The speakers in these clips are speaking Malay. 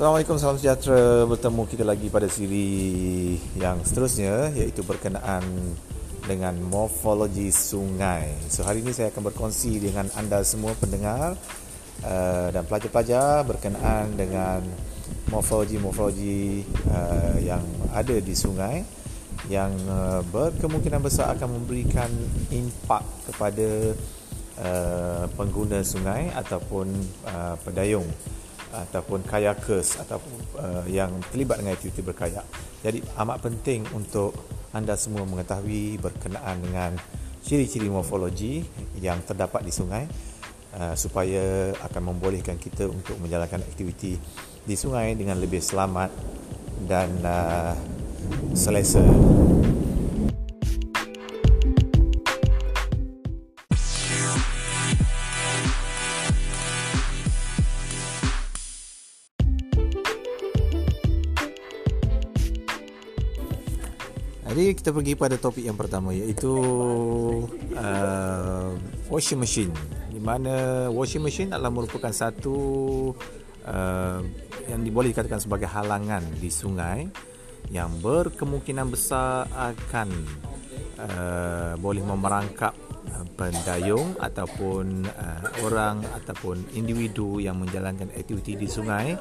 Assalamualaikum, salam sejahtera. Bertemu kita lagi pada siri yang seterusnya iaitu berkenaan dengan morfologi sungai. So hari ini saya akan berkongsi dengan anda semua pendengar uh, dan pelajar-pelajar berkenaan dengan morfologi-morfologi uh, yang ada di sungai yang uh, berkemungkinan besar akan memberikan impak kepada uh, pengguna sungai ataupun uh, pedayung ataupun kayakers ataupun uh, yang terlibat dengan aktiviti berkayak. Jadi amat penting untuk anda semua mengetahui berkenaan dengan ciri-ciri morfologi yang terdapat di sungai uh, supaya akan membolehkan kita untuk menjalankan aktiviti di sungai dengan lebih selamat dan uh, selesa. Jadi kita pergi pada topik yang pertama iaitu uh, washing machine. Di mana washing machine adalah merupakan satu uh, yang boleh dikatakan sebagai halangan di sungai yang berkemungkinan besar akan uh, boleh memerangkap pendayung ataupun uh, orang ataupun individu yang menjalankan aktiviti di sungai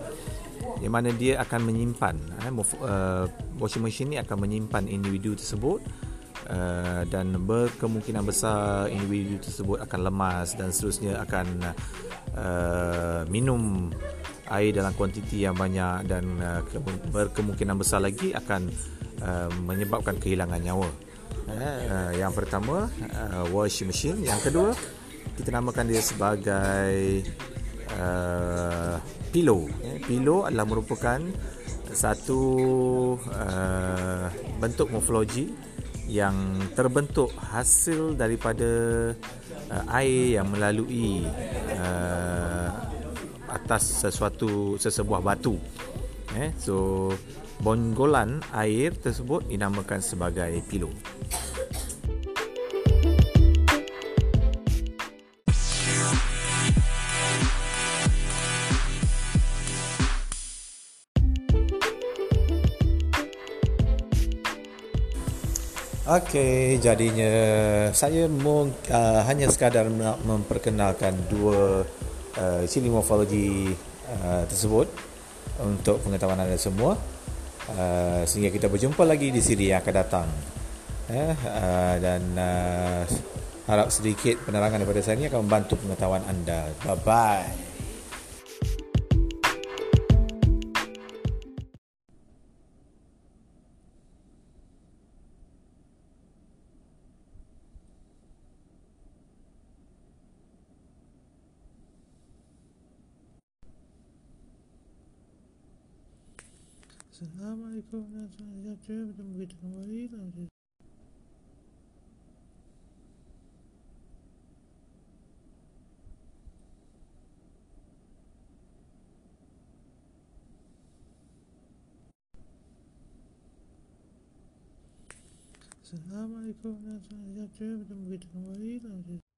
di mana dia akan menyimpan eh, uh, washing machine ini akan menyimpan individu tersebut uh, dan berkemungkinan besar individu tersebut akan lemas dan seterusnya akan uh, minum air dalam kuantiti yang banyak dan uh, berkemungkinan besar lagi akan uh, menyebabkan kehilangan nyawa. Uh, yang pertama uh, washing machine, yang kedua kita namakan dia sebagai uh, pillow. Eh, pillow adalah merupakan satu uh, bentuk morfologi yang terbentuk hasil daripada uh, air yang melalui uh, atas sesuatu sesebuah batu. Eh, so bongolan air tersebut dinamakan sebagai pillow. Okey, jadinya saya mung, uh, hanya sekadar memperkenalkan dua uh, ciri morfologi uh, tersebut untuk pengetahuan anda semua uh, sehingga kita berjumpa lagi di siri yang akan datang. Uh, uh, dan uh, harap sedikit penerangan daripada saya ini akan membantu pengetahuan anda. Bye bye. Assalamualaikum warahmatullahi wabarakatuh. Bertemu kita kembali dalam Assalamualaikum warahmatullahi wabarakatuh. Bertemu kita kembali dalam